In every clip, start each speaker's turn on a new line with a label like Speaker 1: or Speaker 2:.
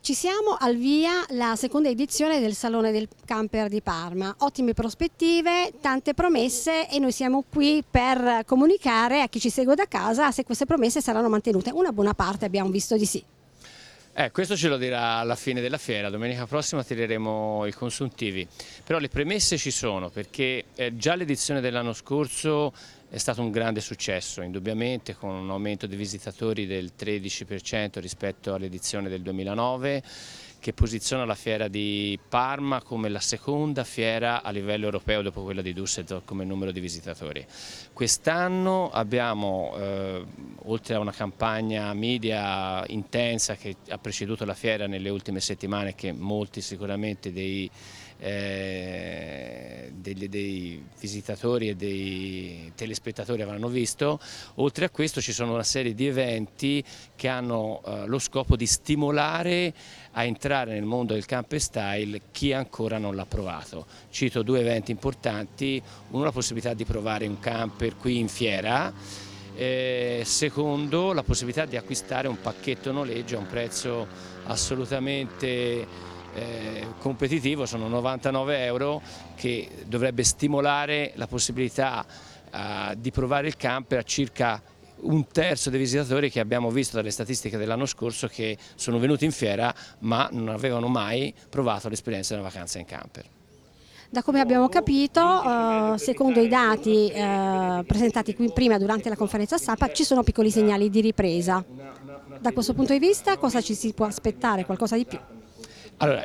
Speaker 1: Ci siamo al via la seconda edizione del Salone del Camper di Parma. Ottime prospettive, tante promesse e noi siamo qui per comunicare a chi ci segue da casa se queste promesse saranno mantenute. Una buona parte abbiamo visto di sì.
Speaker 2: Eh, questo ce lo dirà alla fine della fiera, domenica prossima tireremo i consuntivi, però le premesse ci sono perché eh, già l'edizione dell'anno scorso è stato un grande successo, indubbiamente con un aumento di visitatori del 13% rispetto all'edizione del 2009 che posiziona la fiera di Parma come la seconda fiera a livello europeo dopo quella di Düsseldorf come numero di visitatori. Quest'anno abbiamo, eh, oltre a una campagna media intensa che ha preceduto la fiera nelle ultime settimane che molti sicuramente dei eh, dei, dei, visitatori e dei telespettatori avranno visto, oltre a questo ci sono una serie di eventi che hanno eh, lo scopo di stimolare a entrare nel mondo del camp style chi ancora non l'ha provato. Cito due eventi importanti, uno la possibilità di provare un camper qui in fiera, eh, secondo la possibilità di acquistare un pacchetto noleggio a un prezzo assolutamente eh, competitivo, sono 99 euro che dovrebbe stimolare la possibilità eh, di provare il camper a circa un terzo dei visitatori che abbiamo visto dalle statistiche dell'anno scorso che sono venuti in fiera ma non avevano mai provato l'esperienza della vacanza in camper.
Speaker 1: Da come abbiamo capito, eh, secondo i dati presentati qui prima durante la conferenza stampa, ci sono piccoli segnali di ripresa. Da questo punto di vista cosa ci si può aspettare? Qualcosa di più?
Speaker 2: Allora,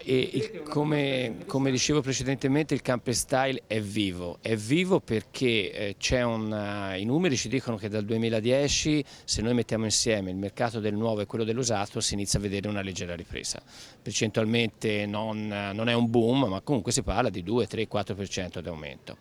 Speaker 2: come, come, dicevo precedentemente il camper style è vivo, è vivo perché eh, un, i numeri ci dicono che dal 2010 se noi mettiamo insieme il mercato del nuovo e quello dell'usato si inizia a vedere una leggera ripresa, percentualmente non, non è un boom ma comunque si parla di 2, 3, 4% di aumento.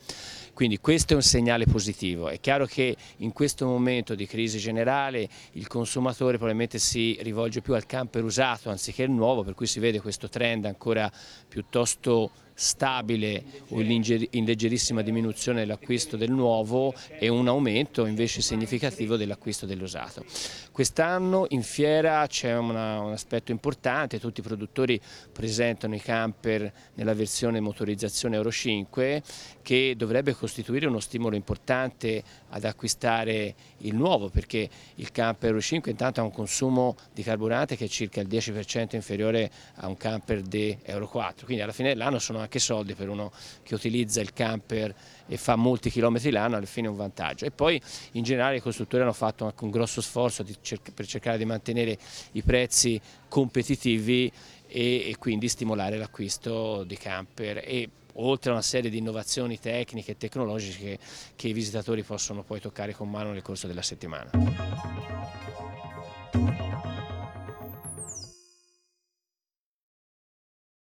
Speaker 2: Quindi questo è un segnale positivo. È chiaro che in questo momento di crisi generale il consumatore probabilmente si rivolge più al camper usato anziché al nuovo, per cui si vede questo trend ancora piuttosto stabile o in leggerissima diminuzione dell'acquisto del nuovo e un aumento invece significativo dell'acquisto dell'usato. Quest'anno in fiera c'è un aspetto importante, tutti i produttori presentano i camper nella versione motorizzazione Euro 5 che dovrebbe costituire uno stimolo importante ad acquistare il nuovo perché il camper Euro 5 intanto ha un consumo di carburante che è circa il 10% inferiore a un camper di Euro 4, quindi alla fine dell'anno sono anche soldi per uno che utilizza il camper e fa molti chilometri l'anno, alla fine è un vantaggio. E poi in generale i costruttori hanno fatto anche un grosso sforzo per cercare di mantenere i prezzi competitivi e, e quindi stimolare l'acquisto di camper e oltre a una serie di innovazioni tecniche e tecnologiche che i visitatori possono poi toccare con mano nel corso della settimana.